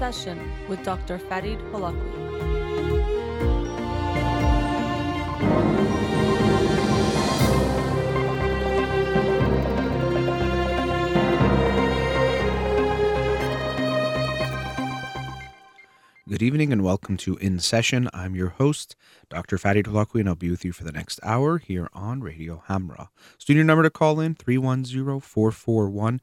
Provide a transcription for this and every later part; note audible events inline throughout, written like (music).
Session with Dr. Farid Holakouee. Good evening and welcome to In Session. I'm your host, Dr. Farid Holakouee, and I'll be with you for the next hour here on Radio Hamra. Studio number to call in 310 441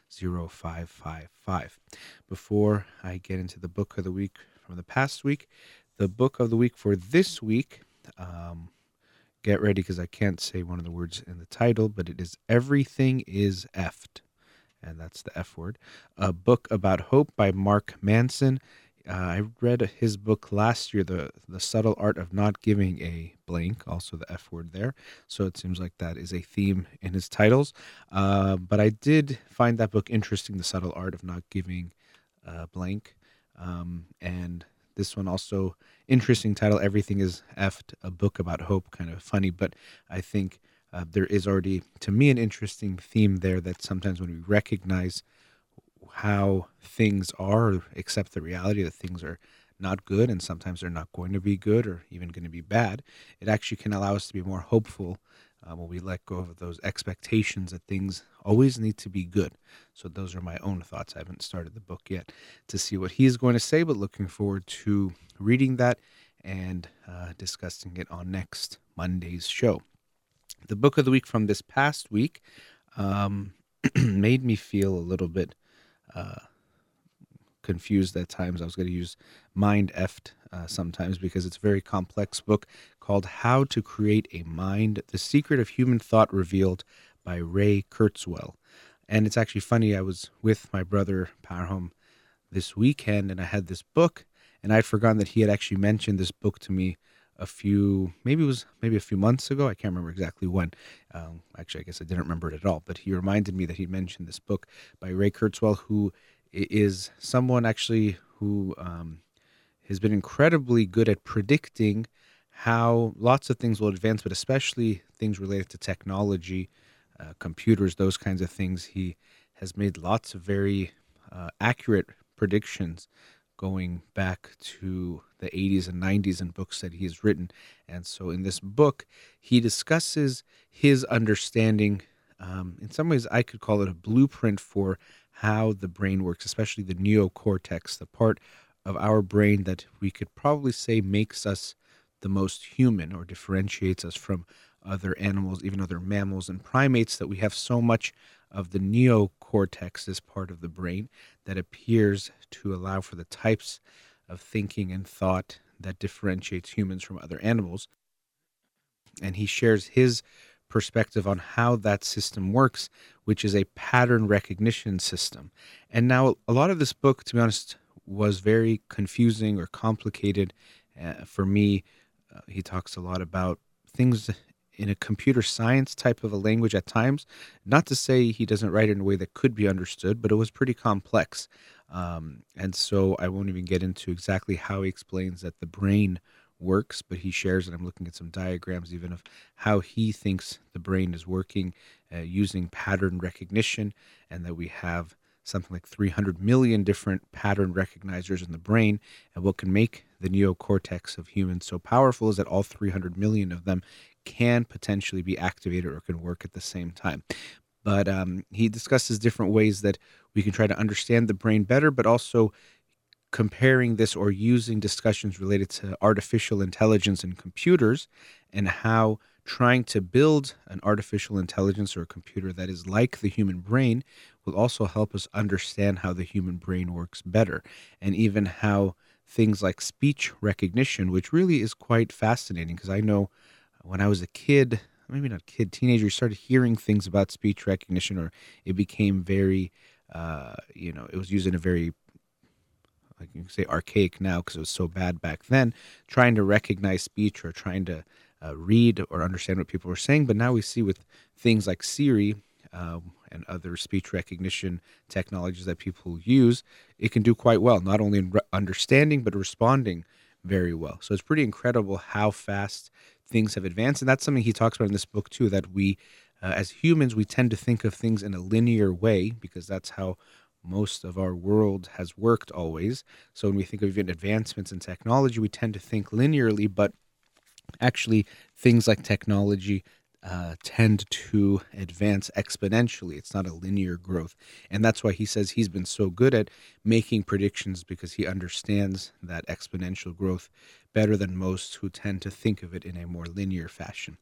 0555. Before I get into the book of the week from the past week, the book of the week for this week, um, get ready because I can't say one of the words in the title, but it is Everything is Effed and that's the F word. A book about hope by Mark Manson. Uh, I read his book last year, the the subtle art of not giving a blank, also the F word there. So it seems like that is a theme in his titles. Uh, but I did find that book interesting, the subtle art of not giving a blank, um, and this one also interesting title. Everything is effed. A book about hope, kind of funny, but I think uh, there is already, to me, an interesting theme there that sometimes when we recognize how things are, accept the reality that things are not good and sometimes they're not going to be good or even going to be bad, it actually can allow us to be more hopeful uh, when we let go of those expectations that things always need to be good. So, those are my own thoughts. I haven't started the book yet to see what he's going to say, but looking forward to reading that and uh, discussing it on next Monday's show. The book of the week from this past week um, (clears throat) made me feel a little bit uh, confused at times. I was going to use mind effed uh, sometimes because it's a very complex book called How to Create a Mind The Secret of Human Thought Revealed by Ray Kurzweil. And it's actually funny, I was with my brother Parham this weekend and I had this book, and I'd forgotten that he had actually mentioned this book to me a few, maybe it was maybe a few months ago. I can't remember exactly when. Um, actually, I guess I didn't remember it at all. But he reminded me that he mentioned this book by Ray Kurzweil, who is someone actually who um, has been incredibly good at predicting how lots of things will advance, but especially things related to technology, uh, computers, those kinds of things. He has made lots of very uh, accurate predictions going back to the 80s and 90s in books that he has written. And so in this book, he discusses his understanding. Um, in some ways, I could call it a blueprint for how the brain works, especially the neocortex, the part of our brain that we could probably say makes us the most human or differentiates us from other animals, even other mammals and primates, that we have so much of the neocortex as part of the brain that appears to allow for the types of thinking and thought that differentiates humans from other animals. And he shares his perspective on how that system works, which is a pattern recognition system. And now, a lot of this book, to be honest, was very confusing or complicated uh, for me. Uh, he talks a lot about things in a computer science type of a language at times. Not to say he doesn't write in a way that could be understood, but it was pretty complex. Um, and so I won't even get into exactly how he explains that the brain works, but he shares, and I'm looking at some diagrams even of how he thinks the brain is working uh, using pattern recognition, and that we have something like 300 million different pattern recognizers in the brain. And what can make the neocortex of humans so powerful is that all 300 million of them can potentially be activated or can work at the same time. But um, he discusses different ways that we can try to understand the brain better, but also comparing this or using discussions related to artificial intelligence and computers and how trying to build an artificial intelligence or a computer that is like the human brain will also help us understand how the human brain works better and even how things like speech recognition which really is quite fascinating because i know when I was a kid, maybe not a kid, teenager, started hearing things about speech recognition, or it became very, uh, you know, it was used in a very like you can say archaic now because it was so bad back then, trying to recognize speech or trying to uh, read or understand what people were saying. But now we see with things like Siri um, and other speech recognition technologies that people use, it can do quite well, not only in re- understanding, but responding very well. So it's pretty incredible how fast things have advanced. And that's something he talks about in this book, too, that we, uh, as humans, we tend to think of things in a linear way because that's how most of our world has worked always. So when we think of even advancements in technology, we tend to think linearly, but actually things like technology uh, tend to advance exponentially. It's not a linear growth. And that's why he says he's been so good at making predictions because he understands that exponential growth better than most who tend to think of it in a more linear fashion.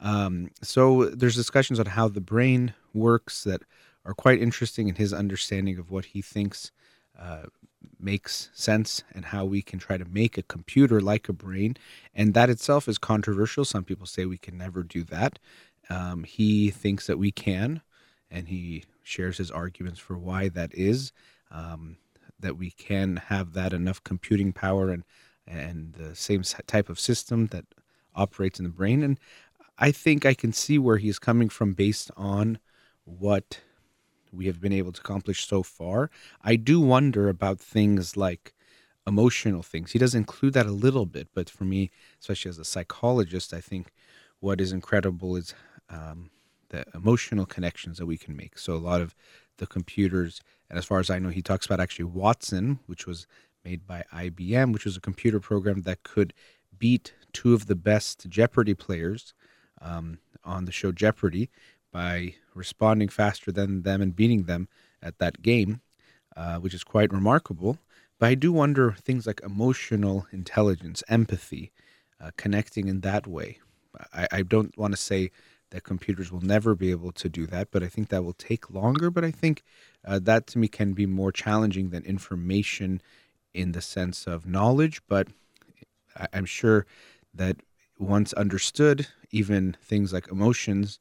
Um, so there's discussions on how the brain works that are quite interesting in his understanding of what he thinks uh, makes sense and how we can try to make a computer like a brain. And that itself is controversial. Some people say we can never do that. Um, he thinks that we can, and he shares his arguments for why that is. Um, that we can have that enough computing power and and the same type of system that operates in the brain. And I think I can see where he's coming from based on what we have been able to accomplish so far. I do wonder about things like emotional things. He does include that a little bit, but for me, especially as a psychologist, I think what is incredible is um, the emotional connections that we can make. So a lot of the computers, and as far as I know, he talks about actually Watson, which was made by IBM, which was a computer program that could beat two of the best Jeopardy players um, on the show Jeopardy by responding faster than them and beating them at that game, uh, which is quite remarkable. But I do wonder things like emotional intelligence, empathy, uh, connecting in that way. I, I don't want to say that computers will never be able to do that, but I think that will take longer. But I think uh, that to me can be more challenging than information in the sense of knowledge. But I, I'm sure that once understood, even things like emotions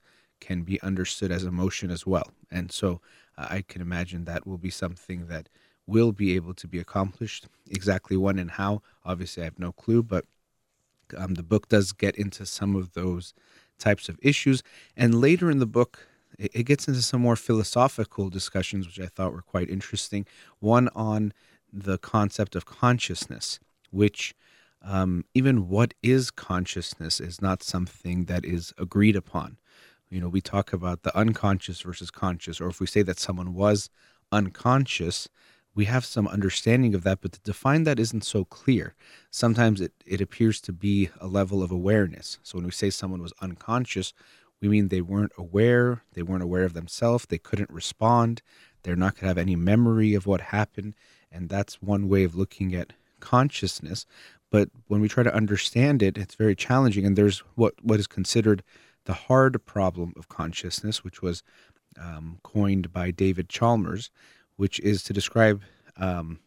can be understood as emotion as well. And so uh, I can imagine that will be something that will be able to be accomplished. Exactly when and how, obviously, I have no clue, but um, the book does get into some of those types of issues. And later in the book, it, it gets into some more philosophical discussions, which I thought were quite interesting. One on the concept of consciousness, which um, even what is consciousness is not something that is agreed upon. You know, we talk about the unconscious versus conscious, or if we say that someone was unconscious, we have some understanding of that, but to define that isn't so clear. Sometimes it, it appears to be a level of awareness. So when we say someone was unconscious, we mean they weren't aware, they weren't aware of themselves, they couldn't respond, they're not going to have any memory of what happened. And that's one way of looking at consciousness. But when we try to understand it, it's very challenging. And there's what, what is considered the hard problem of consciousness, which was um, coined by David Chalmers, which is to describe um,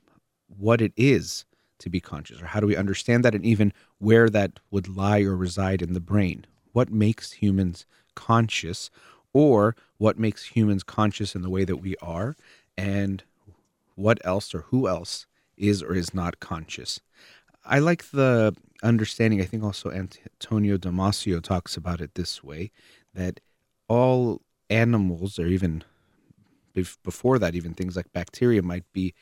what it is to be conscious, or how do we understand that, and even where that would lie or reside in the brain. What makes humans conscious, or what makes humans conscious in the way that we are, and what else or who else is or is not conscious. I like the understanding. I think also Antonio Damasio talks about it this way that all animals, or even before that, even things like bacteria, might be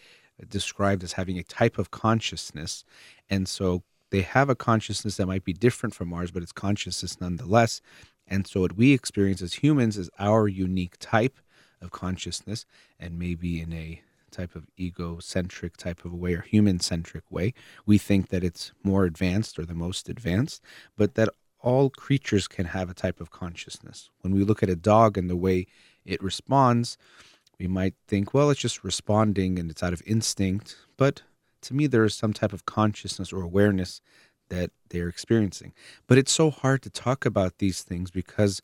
described as having a type of consciousness. And so they have a consciousness that might be different from ours, but it's consciousness nonetheless. And so what we experience as humans is our unique type of consciousness, and maybe in a type of egocentric type of way or human centric way. We think that it's more advanced or the most advanced, but that all creatures can have a type of consciousness. When we look at a dog and the way it responds, we might think, well, it's just responding and it's out of instinct. But to me, there is some type of consciousness or awareness that they're experiencing. But it's so hard to talk about these things because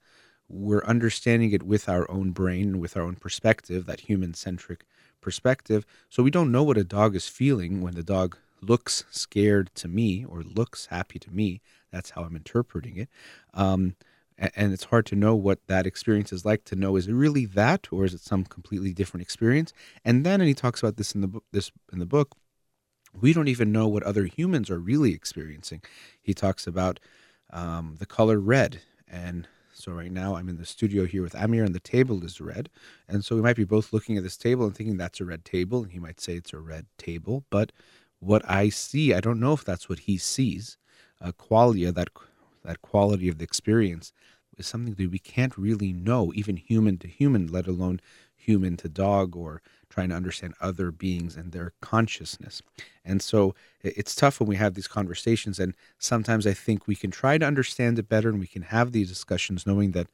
we're understanding it with our own brain, and with our own perspective, that human centric perspective. So we don't know what a dog is feeling when the dog looks scared to me or looks happy to me. That's how I'm interpreting it. Um, and it's hard to know what that experience is like to know is it really that or is it some completely different experience and then and he talks about this in the book this in the book we don't even know what other humans are really experiencing. He talks about um, the color red. And so right now I'm in the studio here with Amir and the table is red. And so we might be both looking at this table and thinking that's a red table. And he might say it's a red table. But what I see, I don't know if that's what he sees. A quality that, that quality of the experience is something that we can't really know, even human to human, let alone human to dog or trying to understand other beings and their consciousness. And so it's tough when we have these conversations. And sometimes I think we can try to understand it better and we can have these discussions knowing that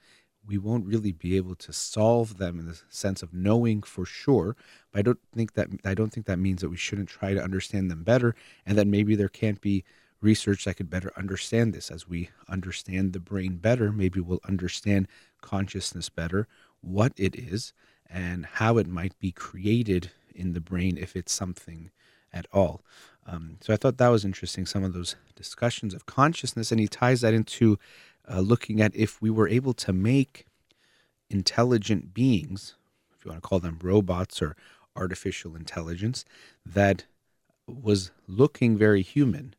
we won't really be able to solve them in the sense of knowing for sure. But I don't think that I don't think that means that we shouldn't try to understand them better and that maybe there can't be research that could better understand this. As we understand the brain better, maybe we'll understand consciousness better, what it is, and how it might be created in the brain if it's something at all. Um, so I thought that was interesting, some of those discussions of consciousness, and he ties that into uh, looking at if we were able to make intelligent beings, if you want to call them robots or artificial intelligence, that was looking very human.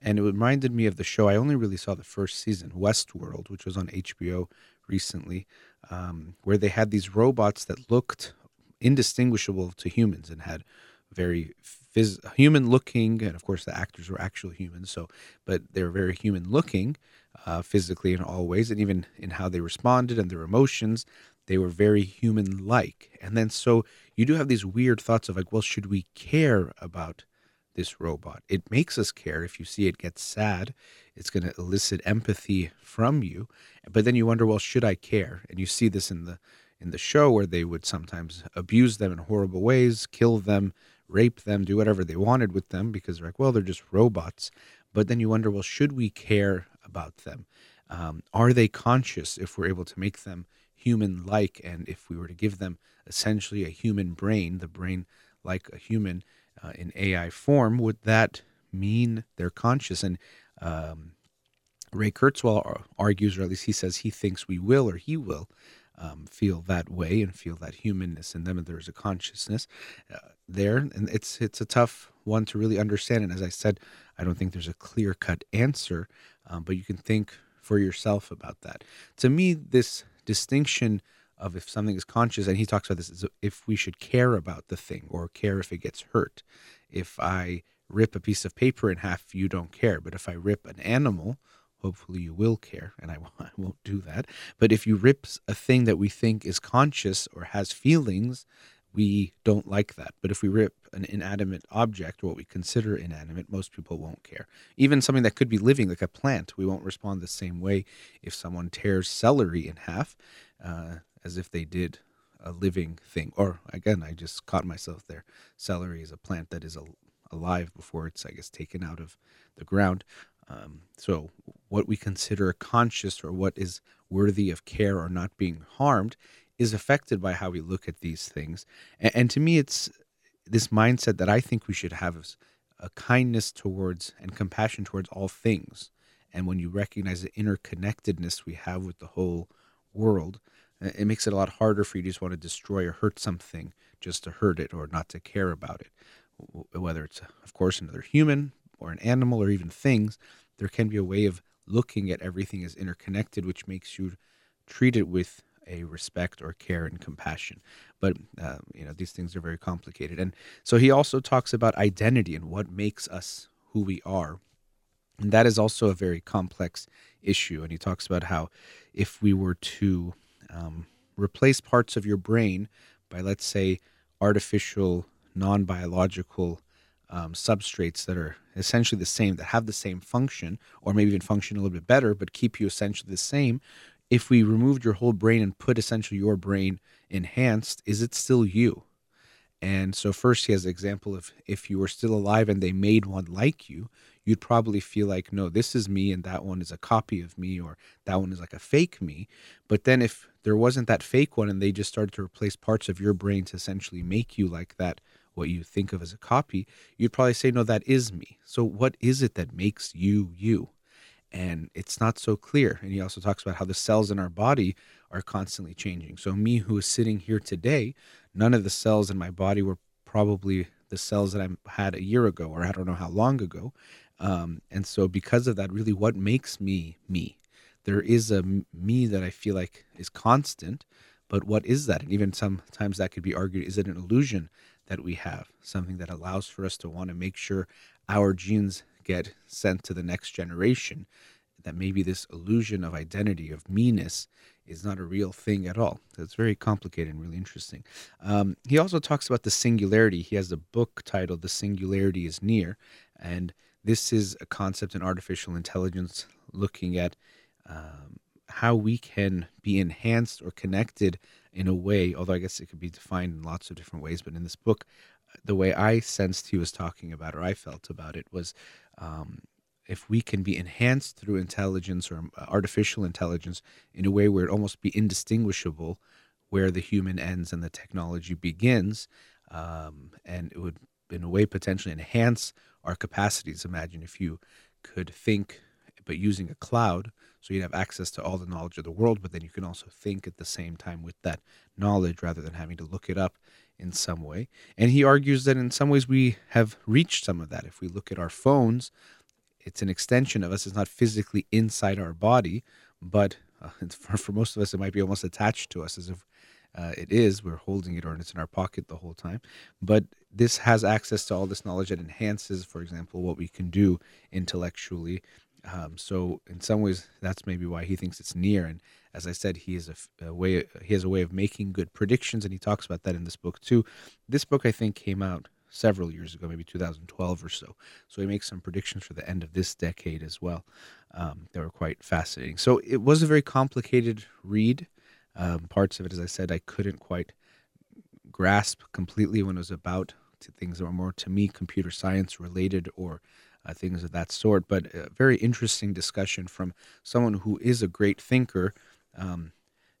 And it reminded me of the show. I only really saw the first season, Westworld, which was on HBO recently, um, where they had these robots that looked indistinguishable to humans and had very phys- human looking, and of course the actors were actual humans. So, but they were very human looking, uh, physically in all ways, and even in how they responded and their emotions, they were very human like. And then so you do have these weird thoughts of like, well, should we care about this robot? It makes us care. If you see it get sad it's going to elicit empathy from you but then you wonder well should i care? And you see this in the in the show where they would sometimes abuse them in horrible ways kill them rape them do whatever they wanted with them because they're like well they're just robots. But then you wonder well should we care about them? Um, are they conscious if we're able to make them human like and if we were to give them essentially a human brain the brain like a human uh, in ai form would that mean they're conscious and um, Ray Kurzweil argues, or at least he says he thinks we will or he will um, feel that way and feel that humanness in them, and there's a consciousness uh, there. And it's it's a tough one to really understand. And as I said, I don't think there's a clear cut answer, um, but you can think for yourself about that. To me, this distinction of if something is conscious, and he talks about this, is if we should care about the thing or care if it gets hurt. If I rip a piece of paper in half, you don't care. But if I rip an animal, hopefully you will care, and I, (laughs) won't do that. But if you rip a thing that we think is conscious or has feelings, we don't like that. But if we rip an inanimate object, or what we consider inanimate, most people won't care. Even something that could be living, like a plant, we won't respond the same way if someone tears celery in half uh, as if they did a living thing. Or again, I just caught myself there. Celery is a plant that is a alive before it's, I guess, taken out of the ground. Um, so, what we consider conscious or what is worthy of care or not being harmed is affected by how we look at these things. And, and to me, it's this mindset that I think we should have a kindness towards and compassion towards all things. And when you recognize the interconnectedness we have with the whole world, it makes it a lot harder for you to just want to destroy or hurt something just to hurt it or not to care about it. Whether it's, of course, another human or an animal or even things, there can be a way of looking at everything as interconnected, which makes you treat it with a respect or care and compassion. But uh, you know these things are very complicated, and so he also talks about identity and what makes us who we are, and that is also a very complex issue. And he talks about how if we were to um, replace parts of your brain by, let's say, artificial non biological um, substrates that are essentially the same, that have the same function, or maybe even function a little bit better, but keep you essentially the same. If we removed your whole brain and put essentially your brain enhanced, is it still you? And so, first, he has an example of if you were still alive and they made one like you, you'd probably feel like, no, this is me and that one is a copy of me, or that one is like a fake me. But then, if there wasn't that fake one and they just started to replace parts of your brain to essentially make you like that what you think of as a copy, you'd probably say, no, that is me. So what is it that makes you you? And it's not so clear. And he also talks about how the cells in our body are constantly changing. So, me who is sitting here today, none of the cells in my body were probably the cells that I had a year ago, or I don't know how long ago. Um, and so, because of that, really, what makes me me? There is a me that I feel like is constant, but what is that? And even sometimes that could be argued is it an illusion that we have, something that allows for us to want to make sure our genes get sent to the next generation? That maybe this illusion of identity, of meanness, is not a real thing at all. It's very complicated and really interesting. Um, he also talks about the singularity. He has a book titled The Singularity is Near. And this is a concept in artificial intelligence looking at um, how we can be enhanced or connected in a way, although I guess it could be defined in lots of different ways. But in this book, the way I sensed he was talking about or I felt about it was um, if we can be enhanced through intelligence or uh, artificial intelligence in a way where it almost be indistinguishable where the human ends and the technology begins, um, and it would, in a way, potentially enhance our capacities. Imagine if you could think, but using a cloud, so you'd have access to all the knowledge of the world, but then you can also think at the same time with that knowledge rather than having to look it up in some way. And he argues that in some ways we have reached some of that. If we look at our phones, it's an extension of us. It's not physically inside our body, but uh, (laughs) for, for most of us, it might be almost attached to us as if uh, it is. We're holding it or it's in our pocket the whole time. But this has access to all this knowledge that enhances, for example, what we can do intellectually. Um, so in some ways, that's maybe why he thinks it's near. And as I said, he is a, a, way. He has a way of making good predictions, and he talks about that in this book too. This book, I think, came out several years ago, maybe 2012 or so. So he makes some predictions for the end of this decade as well. Um, were quite fascinating. So it was a very complicated read. Um, parts of it, as I said, I couldn't quite grasp completely when it was about to things that were more to me computer science related or uh, things of that sort. But a very interesting discussion from someone who is a great thinker. Um,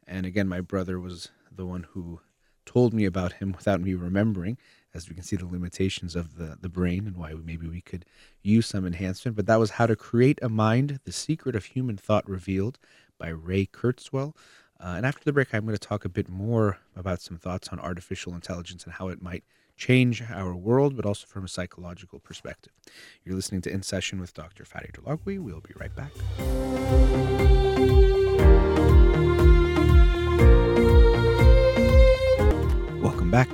and again, my brother was the one who told me about him without me remembering as we can see the limitations of the, the brain and why maybe we could use some enhancement. But that was How to Create a Mind The Secret of Human Thought Revealed by Ray Kurzweil. Uh, and after the break, I'm going to talk a bit more about some thoughts on artificial intelligence and how it might change our world, but also from a psychological perspective. You're listening to In Session with Dr. Farid Holakouee. We'll be right back. Welcome back.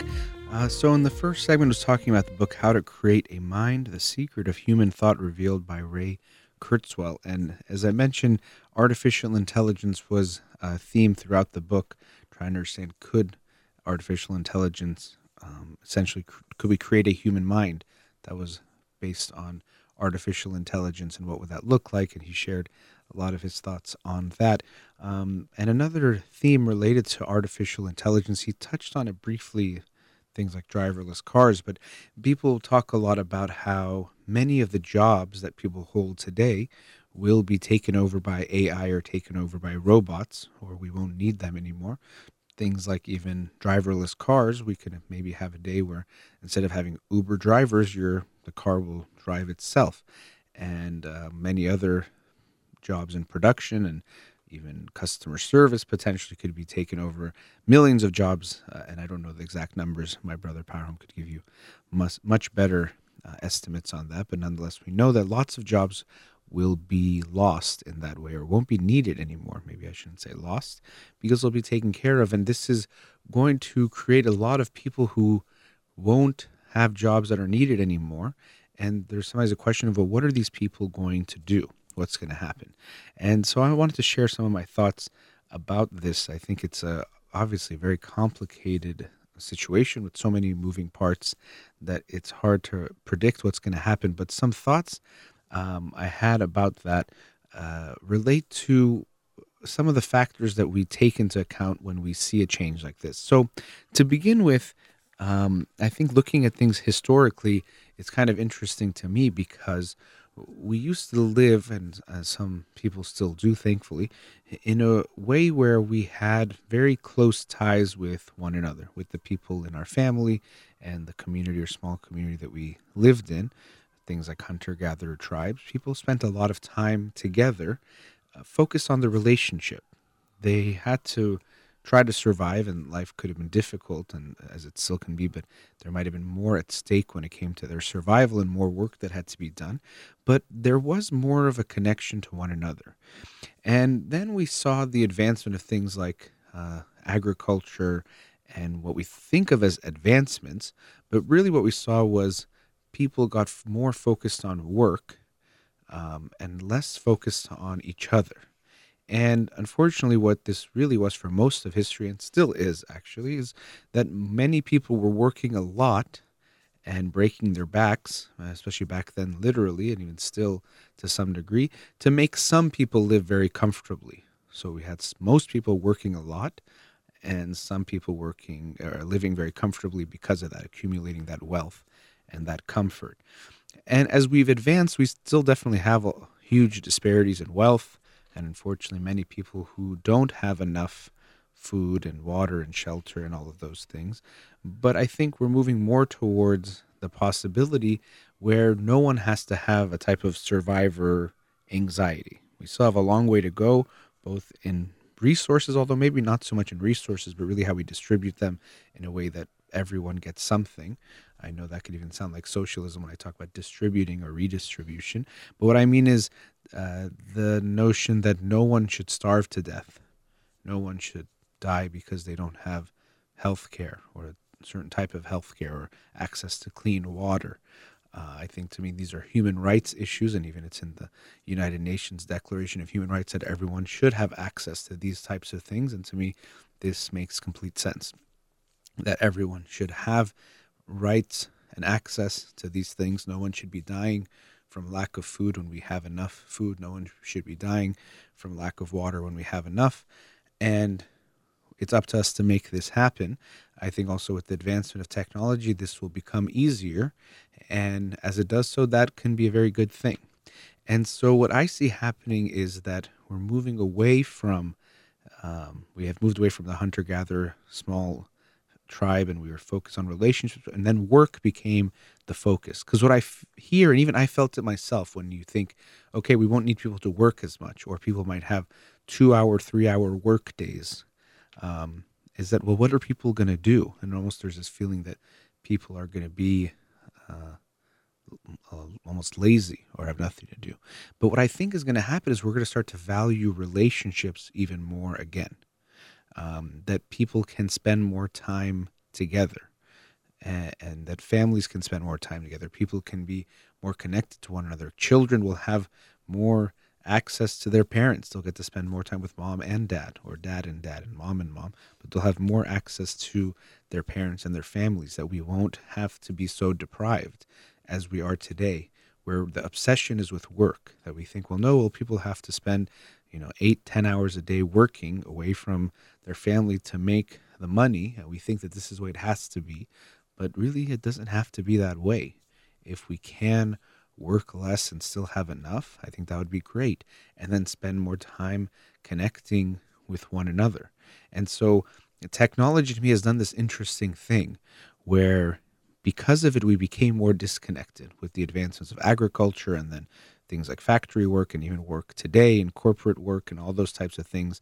Uh, so, in the first segment, I was talking about the book How to Create a Mind The Secret of Human Thought Revealed by Ray Kurzweil. And as I mentioned, artificial intelligence was theme throughout the book, trying to understand could artificial intelligence um, essentially, could we create a human mind that was based on artificial intelligence and what would that look like? And he shared a lot of his thoughts on that. Um, and another theme related to artificial intelligence, he touched on it briefly things like driverless cars, but people talk a lot about how many of the jobs that people hold today will be taken over by AI or taken over by robots, or we won't need them anymore. Things like even driverless cars, we could maybe have a day where instead of having Uber drivers, your the car will drive itself, and uh, many other jobs in production and even customer service potentially could be taken over. Millions of jobs, uh, and I don't know the exact numbers. My brother Parham could give you much, much better uh, estimates on that, but nonetheless, we know that lots of jobs will be lost in that way or won't be needed anymore. Maybe I shouldn't say lost because they'll be taken care of. And this is going to create a lot of people who won't have jobs that are needed anymore. And there's sometimes a question of, well, what are these people going to do? what's going to happen. And so I wanted to share some of my thoughts about this. I think it's a obviously a very complicated situation with so many moving parts that it's hard to predict what's going to happen. But some thoughts um, I had about that uh, relate to some of the factors that we take into account when we see a change like this. So, to begin with, um, I think looking at things historically, it's kind of interesting to me because we used to live, and uh, some people still do, thankfully, in a way where we had very close ties with one another, with the people in our family and the community or small community that we lived in. Things like hunter gatherer tribes. People spent a lot of time together, uh, focused on the relationship. They had to try to survive, and life could have been difficult, and as it still can be, but there might have been more at stake when it came to their survival and more work that had to be done. But there was more of a connection to one another. And then we saw the advancement of things like uh, agriculture and what we think of as advancements, but really what we saw was people got more focused on work um, and less focused on each other. And unfortunately, what this really was for most of history, and still is actually, is that many people were working a lot and breaking their backs, especially back then, literally, and even still to some degree, to make some people live very comfortably. So we had most people working a lot, and some people working or living very comfortably because of that, accumulating that wealth and that comfort. And as we've advanced, we still definitely have huge disparities in wealth and unfortunately, many people who don't have enough food and water and shelter and all of those things. But I think we're moving more towards the possibility where no one has to have a type of survivor anxiety. We still have a long way to go, both in resources, although maybe not so much in resources, but really how we distribute them in a way that everyone gets something. I know that could even sound like socialism when I talk about distributing or redistribution. But what I mean is uh, the notion that no one should starve to death, no one should die because they don't have health care or a certain type of health care or access to clean water. Uh, I think to me these are human rights issues, and even it's in the United Nations Declaration of Human Rights that everyone should have access to these types of things. And to me, this makes complete sense that everyone should have rights and access to these things. No one should be dying from lack of food when we have enough food. No one should be dying from lack of water when we have enough. And it's up to us to make this happen. I think also with the advancement of technology, this will become easier. And as it does so, that can be a very good thing. And so, what I see happening is that we're moving away from, um, we have moved away from the hunter gatherer small tribe and we were focused on relationships and then work became the focus. Because what I f- hear and even i felt it myself when you think okay we won't need people to work as much or people might have two hour three hour work days um, is that well what are people going to do? And almost there's this feeling that people are going to be uh, almost lazy or have nothing to do. But what i think is going to happen is we're going to start to value relationships even more again um, that people can spend more time together and, and, that families can spend more time together. People can be more connected to one another. Children will have more access to their parents. They'll get to spend more time with mom and dad, or dad and dad, and mom and mom, but they'll have more access to their parents and their families that we won't have to be so deprived as we are today, where the obsession is with work, that we think, well, no, well, people have to spend you know eight ten hours a day working away from their family to make the money and we think that this is the way it has to be but really it doesn't have to be that way. If we can work less and still have enough i think that would be great and then spend more time connecting with one another. And so technology to me has done this interesting thing where because of it we became more disconnected with the advancements of agriculture and then things like factory work and even work today and corporate work and all those types of things,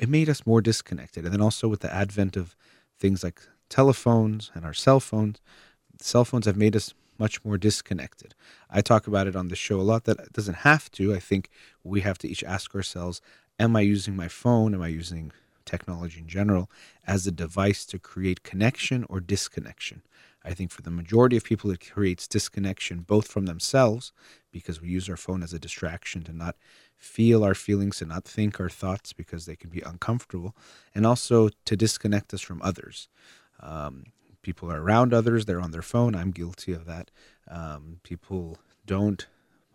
it made us more disconnected. And then also with the advent of things like telephones and our cell phones, cell phones have made us much more disconnected. I talk about it on the show a lot that doesn't have to. I think we have to each ask ourselves, am I using my phone? Am I using technology in general as a device to create connection or disconnection? I think for the majority of people, it creates disconnection both from themselves, because we use our phone as a distraction to not feel our feelings and not think our thoughts because they can be uncomfortable, and also to disconnect us from others. Um, people are around others, they're on their phone. I'm guilty of that. Um, people don't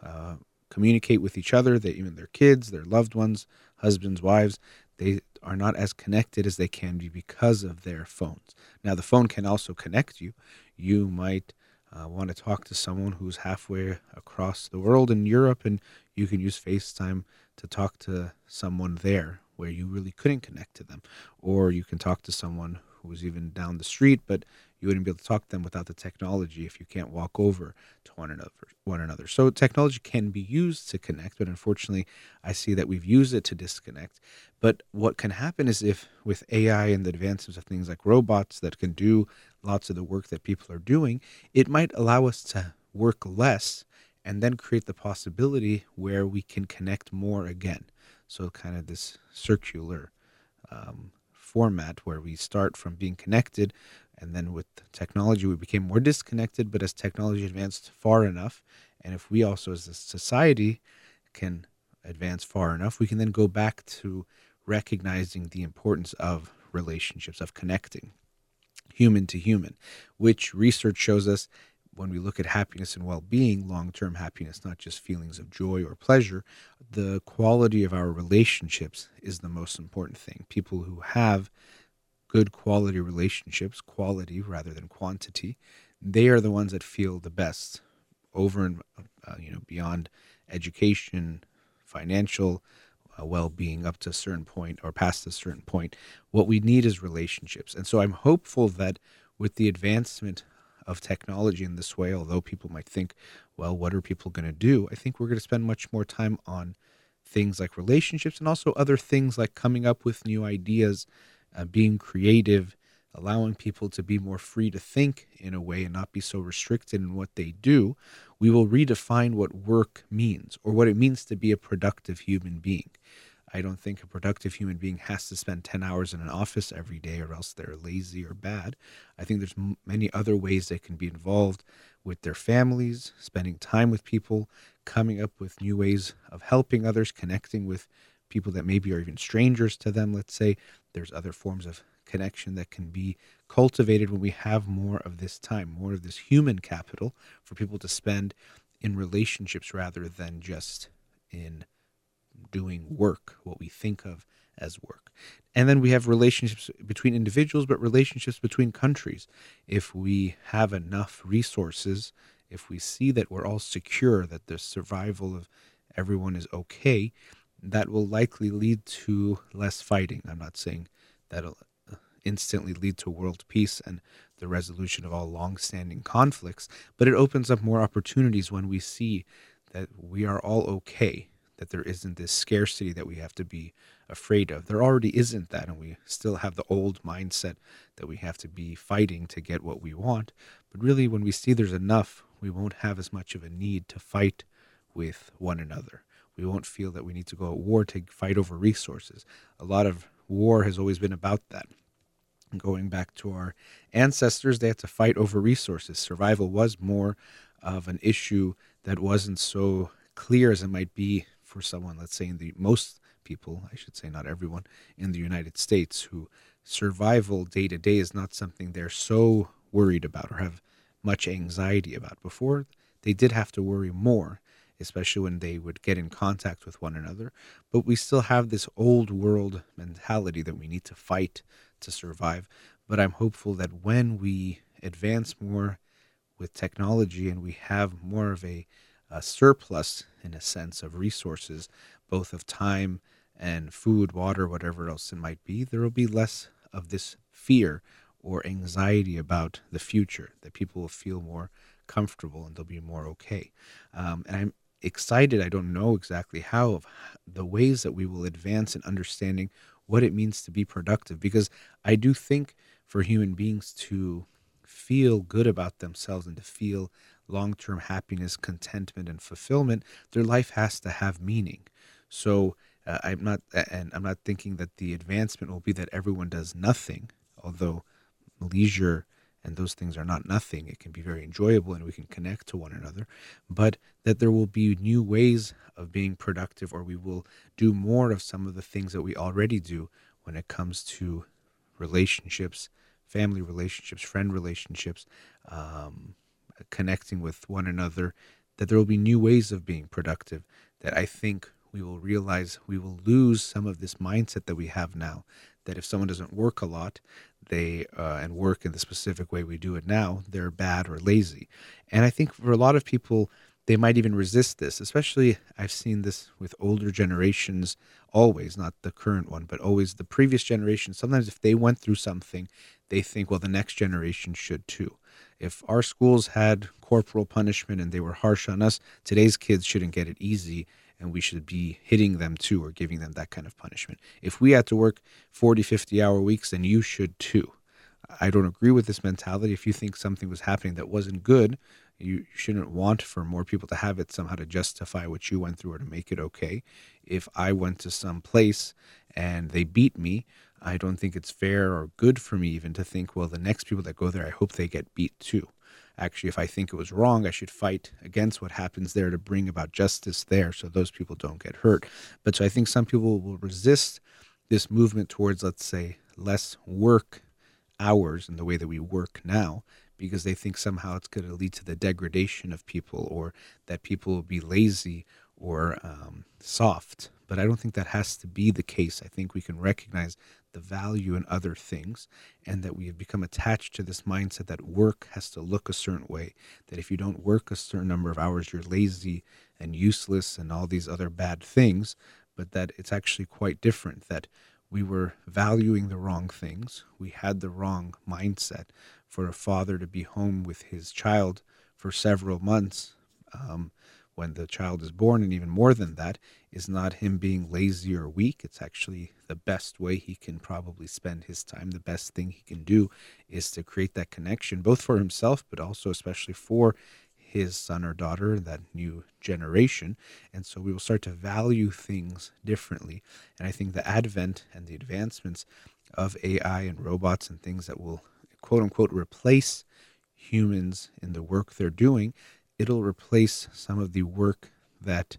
uh, communicate with each other, they, even their kids, their loved ones, husbands, wives. They are not as connected as they can be because of their phones. Now, the phone can also connect you. You might uh, want to talk to someone who's halfway across the world in Europe, and you can use FaceTime to talk to someone there where you really couldn't connect to them. Or you can talk to someone who's even down the street, but You wouldn't be able to talk to them without the technology if you can't walk over to one another. One another. So technology can be used to connect, but unfortunately, I see that we've used it to disconnect. But what can happen is if with AI and the advancements of things like robots that can do lots of the work that people are doing, it might allow us to work less and then create the possibility where we can connect more again. So, kind of this circular um, format where we start from being connected, and then with technology, we became more disconnected. But as technology advanced far enough, and if we also as a society can advance far enough, we can then go back to recognizing the importance of relationships, of connecting human to human, which research shows us when we look at happiness and well being, long term happiness, not just feelings of joy or pleasure, the quality of our relationships is the most important thing. People who have good quality relationships, quality rather than quantity, they are the ones that feel the best over and uh, you know beyond education, financial uh, well-being up to a certain point or past a certain point. What we need is relationships, and so I'm hopeful that with the advancement of technology in this way, although people might think, well, what are people going to do? I think we're going to spend much more time on things like relationships and also other things like coming up with new ideas, uh, being creative, allowing people to be more free to think in a way and not be so restricted in what they do. We will redefine what work means or what it means to be a productive human being. I don't think a productive human being has to spend 10 hours in an office every day or else they're lazy or bad. I think there's m- many other ways they can be involved with their families, spending time with people, coming up with new ways of helping others, connecting with people that maybe are even strangers to them. Let's say there's other forms of connection that can be cultivated when we have more of this time, more of this human capital for people to spend in relationships rather than just in doing work, what we think of as work. And then we have relationships between individuals, but relationships between countries. If we have enough resources, if we see that we're all secure, that the survival of everyone is okay, that will likely lead to less fighting. I'm not saying that'll uh, instantly lead to world peace and the resolution of all long-standing conflicts, but it opens up more opportunities when we see that we are all okay that there isn't this scarcity that we have to be afraid of. There already isn't that, and we still have the old mindset that we have to be fighting to get what we want. But really, when we see there's enough, we won't have as much of a need to fight with one another. We won't feel that we need to go at war to fight over resources. A lot of war has always been about that. Going back to our ancestors, they had to fight over resources. Survival was more of an issue that wasn't so clear as it might be for someone, let's say in the most people, I should say not everyone, in the United States who survival day to day is not something they're so worried about or have much anxiety about. Before, they did have to worry more, especially when they would get in contact with one another. But we still have this old world mentality that we need to fight to survive. But I'm hopeful that when we advance more with technology and we have more of a a surplus, in a sense, of resources, both of time and food, water, whatever else it might be, there will be less of this fear or anxiety about the future, that people will feel more comfortable and they'll be more okay. Um, and I'm excited, I don't know exactly how, of the ways that we will advance in understanding what it means to be productive, because I do think for human beings to feel good about themselves and to feel long term happiness, contentment, and fulfillment, their life has to have meaning. So uh, I'm not, and I'm not thinking that the advancement will be that everyone does nothing, although leisure and those things are not nothing. It can be very enjoyable and we can connect to one another, but that there will be new ways of being productive, or we will do more of some of the things that we already do when it comes to relationships, family relationships, friend relationships, um, connecting with one another, that there will be new ways of being productive, that I think we will realize we will lose some of this mindset that we have now that if someone doesn't work a lot they uh, and work in the specific way we do it now they're bad or lazy and i think for a lot of people they might even resist this especially i've seen this with older generations always, not the current one, but always the previous generation. Sometimes if they went through something, they think, well, the next generation should too. If our schools had corporal punishment and they were harsh on us, today's kids shouldn't get it easy and we should be hitting them too or giving them that kind of punishment. If we had to work 40, 50 hour weeks, then you should too. I don't agree with this mentality. If you think something was happening that wasn't good, you shouldn't want for more people to have it somehow to justify what you went through or to make it okay. If I went to some place and they beat me, I don't think it's fair or good for me even to think, well, the next people that go there, I hope they get beat too. Actually, if I think it was wrong, I should fight against what happens there to bring about justice there so those people don't get hurt. But so I think some people will resist this movement towards, let's say, less work hours in the way that we work now because they think somehow it's going to lead to the degradation of people or that people will be lazy or um, soft. But I don't think that has to be the case. I think we can recognize the value in other things and that we have become attached to this mindset that work has to look a certain way. That if you don't work a certain number of hours, you're lazy and useless and all these other bad things. But that it's actually quite different. That we were valuing the wrong things. We had the wrong mindset for a father to be home with his child for several months um, when the child is born, and even more than that, is not him being lazy or weak. It's actually the best way he can probably spend his time. The best thing he can do is to create that connection, both for himself, but also especially for his son or daughter, that new generation. And so we will start to value things differently. And I think the advent and the advancements of AI and robots and things that will quote unquote replace humans in the work they're doing, it'll replace some of the work that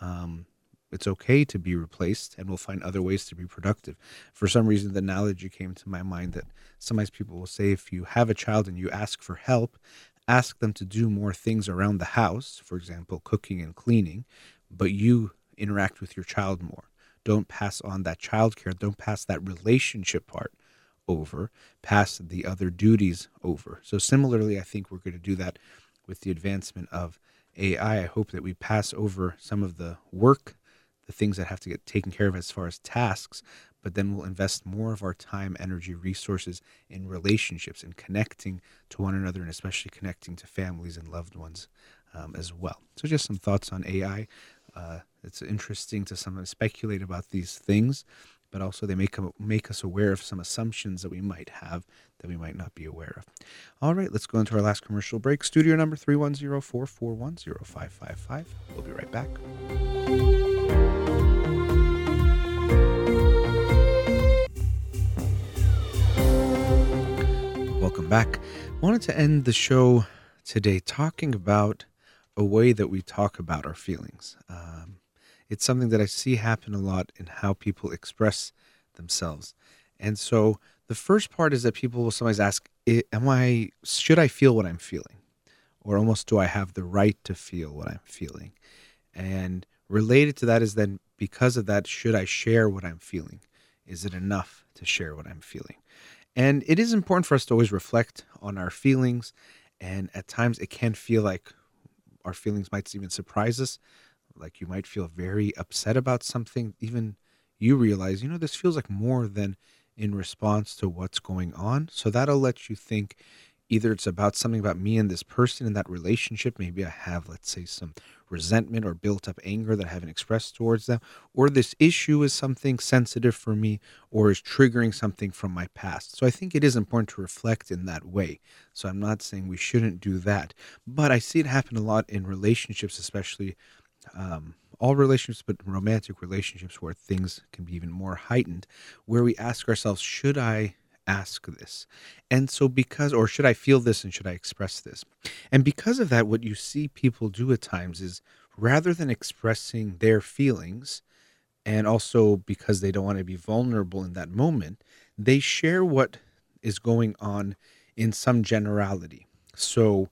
um, it's okay to be replaced and we'll find other ways to be productive. For some reason, the analogy came to my mind that sometimes people will say if you have a child and you ask for help, ask them to do more things around the house, for example, cooking and cleaning, but you interact with your child more. Don't pass on that child care, don't pass that relationship part over, pass the other duties over. So, similarly, I think we're going to do that with the advancement of AI. I hope that we pass over some of the work, the things that have to get taken care of as far as tasks, but then we'll invest more of our time, energy, resources in relationships and connecting to one another, and especially connecting to families and loved ones um, as well. So, just some thoughts on AI. Uh, it's interesting to sometimes speculate about these things, but also they make, make us aware of some assumptions that we might have that we might not be aware of. All right, let's go into our last commercial break. Studio number 310 441 0555. We'll be right back. Welcome back. Wanted to end the show today talking about a way that we talk about our feelings. Um, it's something that I see happen a lot in how people express themselves. And so the first part is that people will sometimes ask, "Am I? Should I feel what I'm feeling?" Or almost, "Do I have the right to feel what I'm feeling?" And related to that is then because of that, should I share what I'm feeling? Is it enough to share what I'm feeling? And it is important for us to always reflect on our feelings. And at times it can feel like our feelings might even surprise us. Like you might feel very upset about something. Even you realize, you know, this feels like more than in response to what's going on. So that'll let you think either it's about something about me and this person in that relationship. Maybe I have, let's say, some resentment or built up anger that I haven't expressed towards them, or this issue is something sensitive for me or is triggering something from my past. So I think it is important to reflect in that way. So I'm not saying we shouldn't do that, but I see it happen a lot in relationships, especially um, all relationships, but romantic relationships where things can be even more heightened, where we ask ourselves, should I ask this? And so, because, or should I feel this and should I express this? And because of that, what you see people do at times is rather than expressing their feelings, and also because they don't want to be vulnerable in that moment, they share what is going on in some generality. So,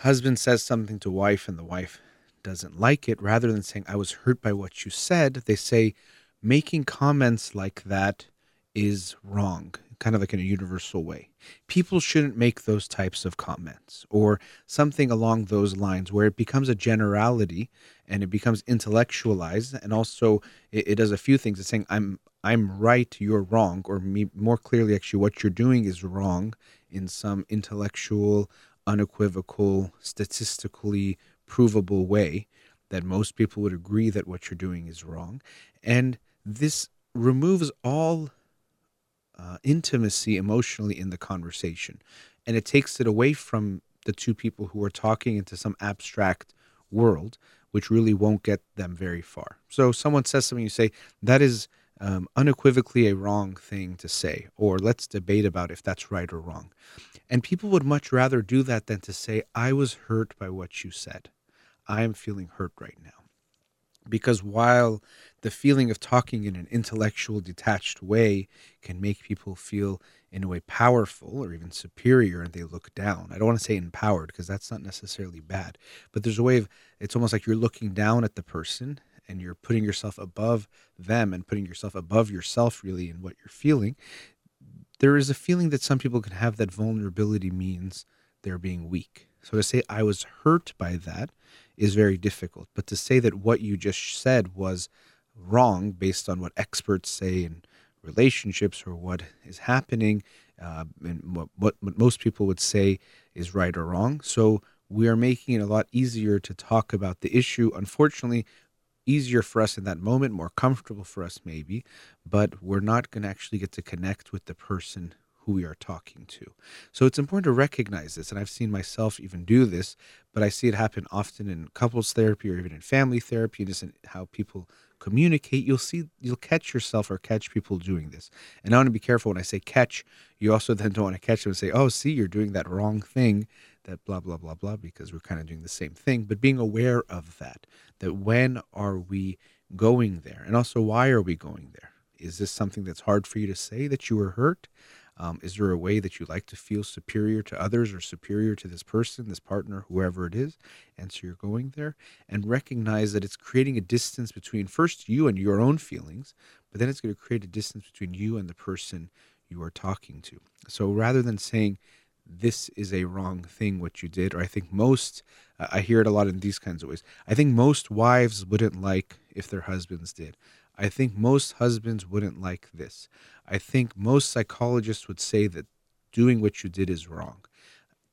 husband says something to wife, and the wife doesn't like it. Rather than saying, I was hurt by what you said, they say, making comments like that is wrong. kind of like in a universal way. People shouldn't make those types of comments or something along those lines where it becomes a generality and it becomes intellectualized and also it, it does a few things. It's saying I'm I'm right, you're wrong, or me, more clearly, actually, what you're doing is wrong in some intellectual, unequivocal, statistically provable way that most people would agree that what you're doing is wrong. And this removes all uh, intimacy emotionally in the conversation. And it takes it away from the two people who are talking into some abstract world, which really won't get them very far. So someone says something, you say, that is um, unequivocally a wrong thing to say, or let's debate about if that's right or wrong. And people would much rather do that than to say, I was hurt by what you said. I am feeling hurt right now. Because while the feeling of talking in an intellectual, detached way can make people feel, in a way, powerful or even superior and they look down. I don't want to say empowered because that's not necessarily bad, but there's a way of it's almost like you're looking down at the person and you're putting yourself above them and putting yourself above yourself really in what you're feeling there is a feeling that some people can have that vulnerability means they're being weak. So to say i was hurt by that is very difficult. But to say that what you just said was wrong based on what experts say in relationships or what is happening uh, and what, what, what most people would say is right or wrong. So we are making it a lot easier to talk about the issue. Unfortunately, easier for us in that moment, more comfortable for us maybe, but we're not going to actually get to connect with the person who we are talking to. So it's important to recognize this. And I've seen myself even do this, but I see it happen often in couples therapy or even in family therapy, and just in how people communicate. You'll see, you'll catch yourself or catch people doing this. And I want to be careful when I say catch, you also then don't want to catch them and say, oh, see, you're doing that wrong thing that blah blah blah blah because we're kind of doing the same thing but being aware of that that when are we going there? And also why are we going there? Is this something that's hard for you to say that you were hurt? Um, is there a way that you like to feel superior to others or superior to this person this partner whoever it is? And so you're going there and recognize that it's creating a distance between first you and your own feelings but then it's going to create a distance between you and the person you are talking to. So rather than saying this is a wrong thing what you did or i think most uh, i hear it a lot in these kinds of ways. I think most wives wouldn't like if their husbands did. I think most husbands wouldn't like this. I think most psychologists would say that doing what you did is wrong.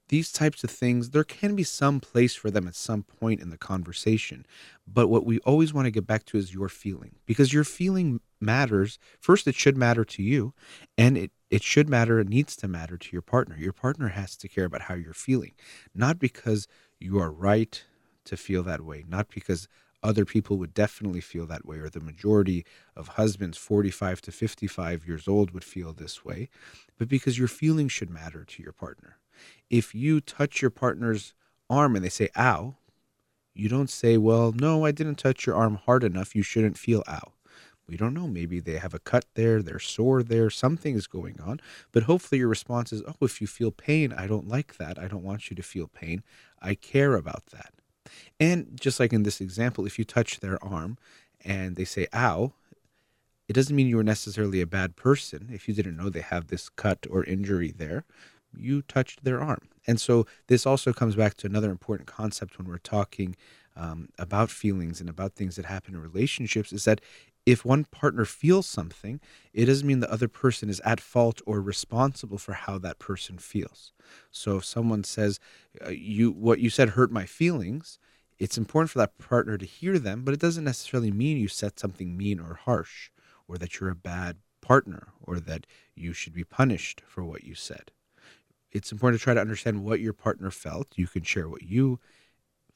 These types of things there can be some place for them at some point in the conversation but what we always want to get back to is your feeling because your feeling matters. First it should matter to you and it it should matter, it needs to matter to your partner. Your partner has to care about how you're feeling, not because you are right to feel that way, not because other people would definitely feel that way, or the majority of husbands 45 to 55 years old would feel this way, but because your feelings should matter to your partner. If you touch your partner's arm and they say, ow, you don't say, well, no, I didn't touch your arm hard enough. You shouldn't feel ow. We don't know. Maybe they have a cut there, they're sore there, something is going on. But hopefully your response is, oh, if you feel pain, I don't like that. I don't want you to feel pain. I care about that. And just like in this example, if you touch their arm and they say, ow, it doesn't mean you're necessarily a bad person. If you didn't know they have this cut or injury there, you touched their arm. And so this also comes back to another important concept when we're talking um, about feelings and about things that happen in relationships is that if one partner feels something, it doesn't mean the other person is at fault or responsible for how that person feels. So if someone says, uh, "You what you said hurt my feelings," it's important for that partner to hear them, but it doesn't necessarily mean you said something mean or harsh, or that you're a bad partner, or that you should be punished for what you said. It's important to try to understand what your partner felt. You can share what you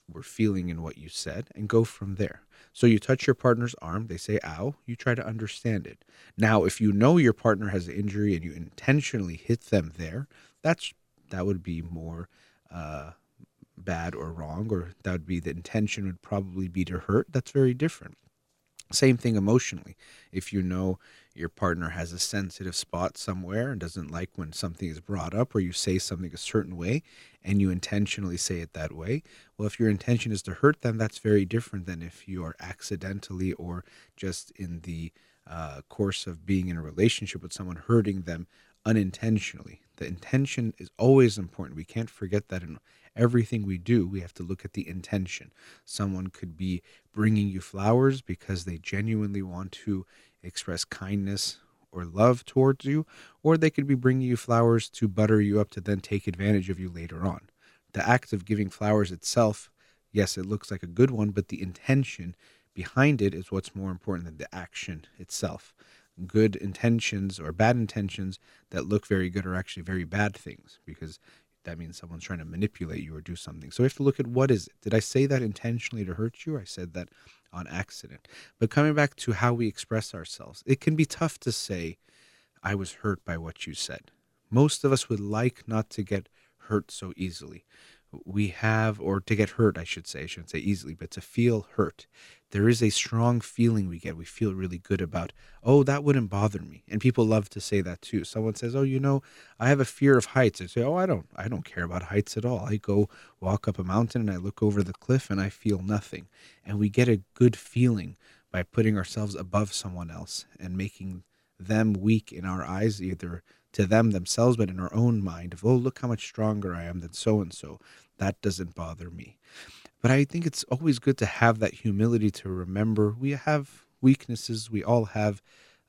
were feeling in what you said and go from there. So you touch your partner's arm, they say, ow, you try to understand it. Now, if you know your partner has an injury and you intentionally hit them there, that's that would be more uh, bad or wrong, or that would be the intention would probably be to hurt. That's very different. Same thing emotionally. If you know your partner has a sensitive spot somewhere and doesn't like when something is brought up or you say something a certain way and you intentionally say it that way, well, if your intention is to hurt them, that's very different than if you are accidentally or just in the uh, course of being in a relationship with someone hurting them unintentionally. The intention is always important. We can't forget that in everything we do, we have to look at the intention. Someone could be bringing you flowers because they genuinely want to express kindness or love towards you, or they could be bringing you flowers to butter you up to then take advantage of you later on. The act of giving flowers itself, yes, it looks like a good one, but the intention behind it is what's more important than the action itself. Good intentions or bad intentions that look very good are actually very bad things because that means someone's trying to manipulate you or do something. So we have to look at what is it. Did I say that intentionally to hurt you? I said that on accident. But coming back to how we express ourselves, it can be tough to say, I was hurt by what you said. Most of us would like not to get hurt so easily we have, or to get hurt, I should say, I shouldn't say easily, but to feel hurt. There is a strong feeling we get. We feel really good about, oh, that wouldn't bother me. And people love to say that too. Someone says, oh, you know, I have a fear of heights. I say, oh, I don't, I don't care about heights at all. I go walk up a mountain and I look over the cliff and I feel nothing. And we get a good feeling by putting ourselves above someone else and making them weak in our eyes, either to them themselves, but in our own mind of, oh, look how much stronger I am than so and so that doesn't bother me. But I think it's always good to have that humility to remember we have weaknesses. We all have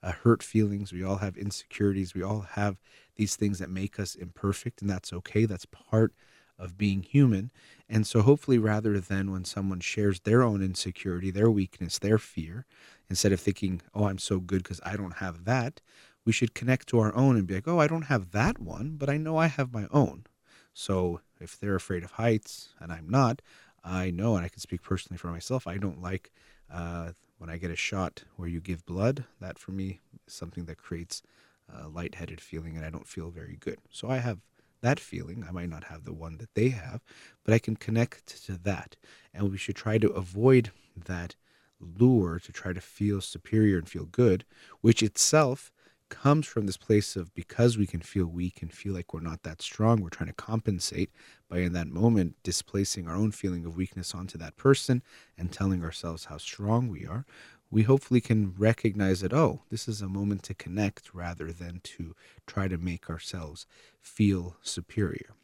uh, hurt feelings. We all have insecurities. We all have these things that make us imperfect, and that's okay. That's part of being human. And so, hopefully, rather than when someone shares their own insecurity, their weakness, their fear, instead of thinking, oh, I'm so good because I don't have that, we should connect to our own and be like, oh, I don't have that one, but I know I have my own. So if they're afraid of heights and I'm not, I know, and I can speak personally for myself, I don't like uh, when I get a shot where you give blood. That for me is something that creates a lightheaded feeling and I don't feel very good. So I have that feeling. I might not have the one that they have, but I can connect to that. And we should try to avoid that lure to try to feel superior and feel good, which itself comes from this place of because we can feel weak and feel like we're not that strong, we're trying to compensate by in that moment displacing our own feeling of weakness onto that person and telling ourselves how strong we are. We hopefully can recognize that, oh, this is a moment to connect rather than to try to make ourselves feel superior.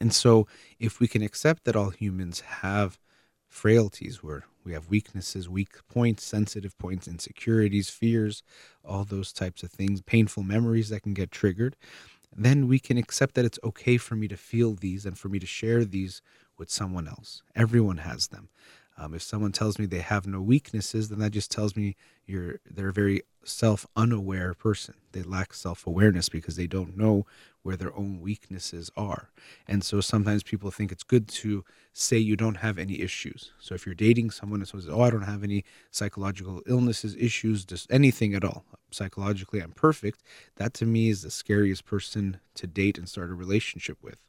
And so, if we can accept that all humans have frailties where we have weaknesses, weak points, sensitive points, insecurities, fears, all those types of things, painful memories that can get triggered. Then we can accept that it's okay for me to feel these and for me to share these with someone else. Everyone has them. Um, if someone tells me they have no weaknesses, then that just tells me you're they're a very self unaware person. They lack self awareness because they don't know where their own weaknesses are. And so sometimes people think it's good to say you don't have any issues. So if you're dating someone and someone says, "Oh, I don't have any psychological illnesses, issues, just anything at all. Psychologically, I'm perfect." That to me is the scariest person to date and start a relationship with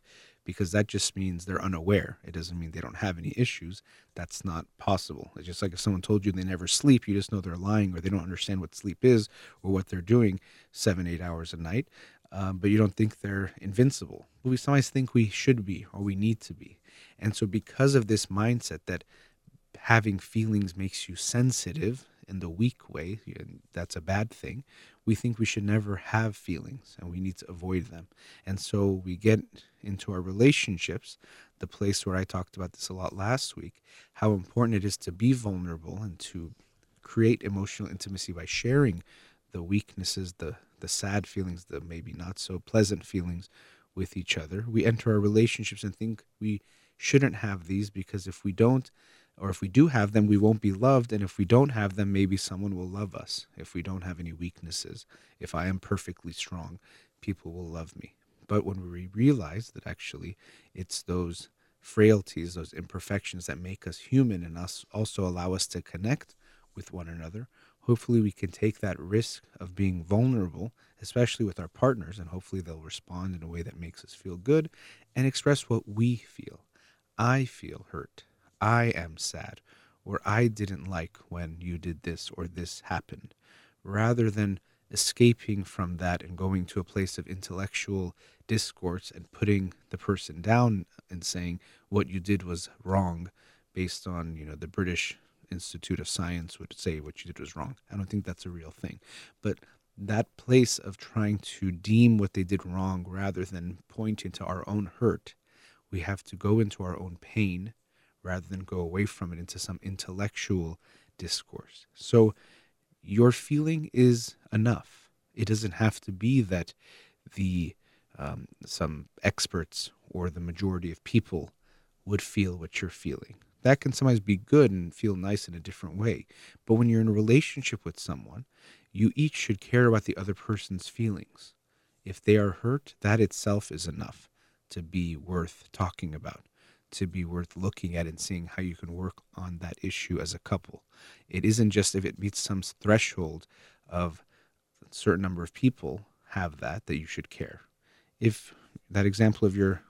because that just means they're unaware. It doesn't mean they don't have any issues. That's not possible. It's just like if someone told you they never sleep, you just know they're lying or they don't understand what sleep is or what they're doing seven, eight hours a night. Um, but you don't think they're invincible. But we sometimes think we should be or we need to be. And so, because of this mindset that having feelings makes you sensitive in the weak way, that's a bad thing, we think we should never have feelings and we need to avoid them. And so we get into our relationships, the place where I talked about this a lot last week, how important it is to be vulnerable and to create emotional intimacy by sharing the weaknesses, the the sad feelings, the maybe not so pleasant feelings with each other. We enter our relationships and think we shouldn't have these because if we don't, or if we do have them, we won't be loved. And if we don't have them, maybe someone will love us. If we don't have any weaknesses, if I am perfectly strong, people will love me. But when we realize that actually it's those frailties, those imperfections that make us human and us also allow us to connect with one another, hopefully we can take that risk of being vulnerable, especially with our partners, and hopefully they'll respond in a way that makes us feel good and express what we feel. I feel hurt. I am sad, or I didn't like when you did this or this happened, rather than escaping from that and going to a place of intellectual discourse and putting the person down and saying what you did was wrong based on, you know, the British Institute of Science would say what you did was wrong. I don't think that's a real thing. But that place of trying to deem what they did wrong rather than pointing to our own hurt, we have to go into our own pain rather than go away from it into some intellectual discourse. So your feeling is enough. It doesn't have to be that the um, some experts or the majority of people would feel what you're feeling. That can sometimes be good and feel nice in a different way. But when you're in a relationship with someone, you each should care about the other person's feelings. If they are hurt, that itself is enough to be worth talking about, to be worth looking at and seeing how you can work on that issue as a couple. It isn't just if it meets some threshold of a certain number of people have that that you should care. If that example of your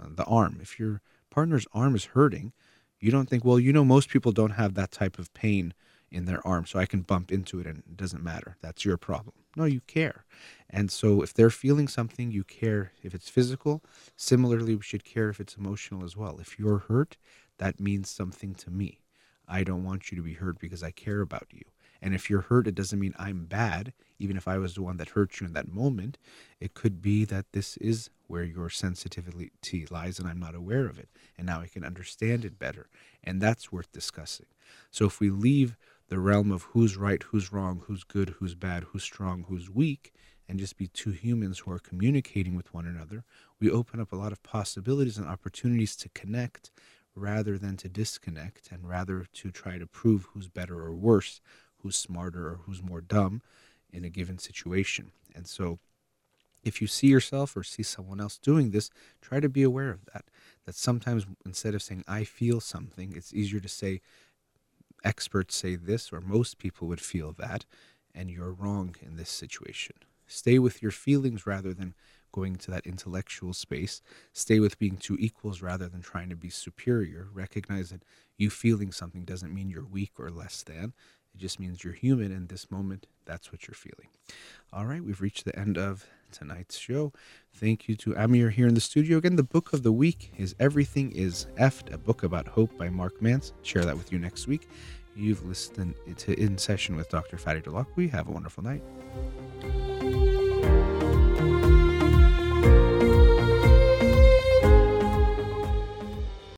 uh, the arm, if your partner's arm is hurting, you don't think, well, you know, most people don't have that type of pain in their arm, so I can bump into it and it doesn't matter. That's your problem. No, you care. And so if they're feeling something, you care if it's physical. Similarly, we should care if it's emotional as well. If you're hurt, that means something to me. I don't want you to be hurt because I care about you. And if you're hurt, it doesn't mean I'm bad. Even if I was the one that hurt you in that moment, it could be that this is where your sensitivity lies and I'm not aware of it. And now I can understand it better. And that's worth discussing. So if we leave the realm of who's right, who's wrong, who's good, who's bad, who's strong, who's weak, and just be two humans who are communicating with one another, we open up a lot of possibilities and opportunities to connect rather than to disconnect and rather to try to prove who's better or worse, who's smarter or who's more dumb in a given situation. And so if you see yourself or see someone else doing this, try to be aware of that. That sometimes instead of saying, I feel something, it's easier to say, experts say this, or most people would feel that, and you're wrong in this situation. Stay with your feelings rather than going to that intellectual space. Stay with being two equals rather than trying to be superior. Recognize that you feeling something doesn't mean you're weak or less than. It just means you're human in this moment. That's what you're feeling. All right, we've reached the end of tonight's show. Thank you to Amir here in the studio. Again, the book of the week is Everything is Effed, a book about hope by Mark Manson. Share that with you next week. You've listened to In Session with Dr. Farid Holakouee. Have a wonderful night.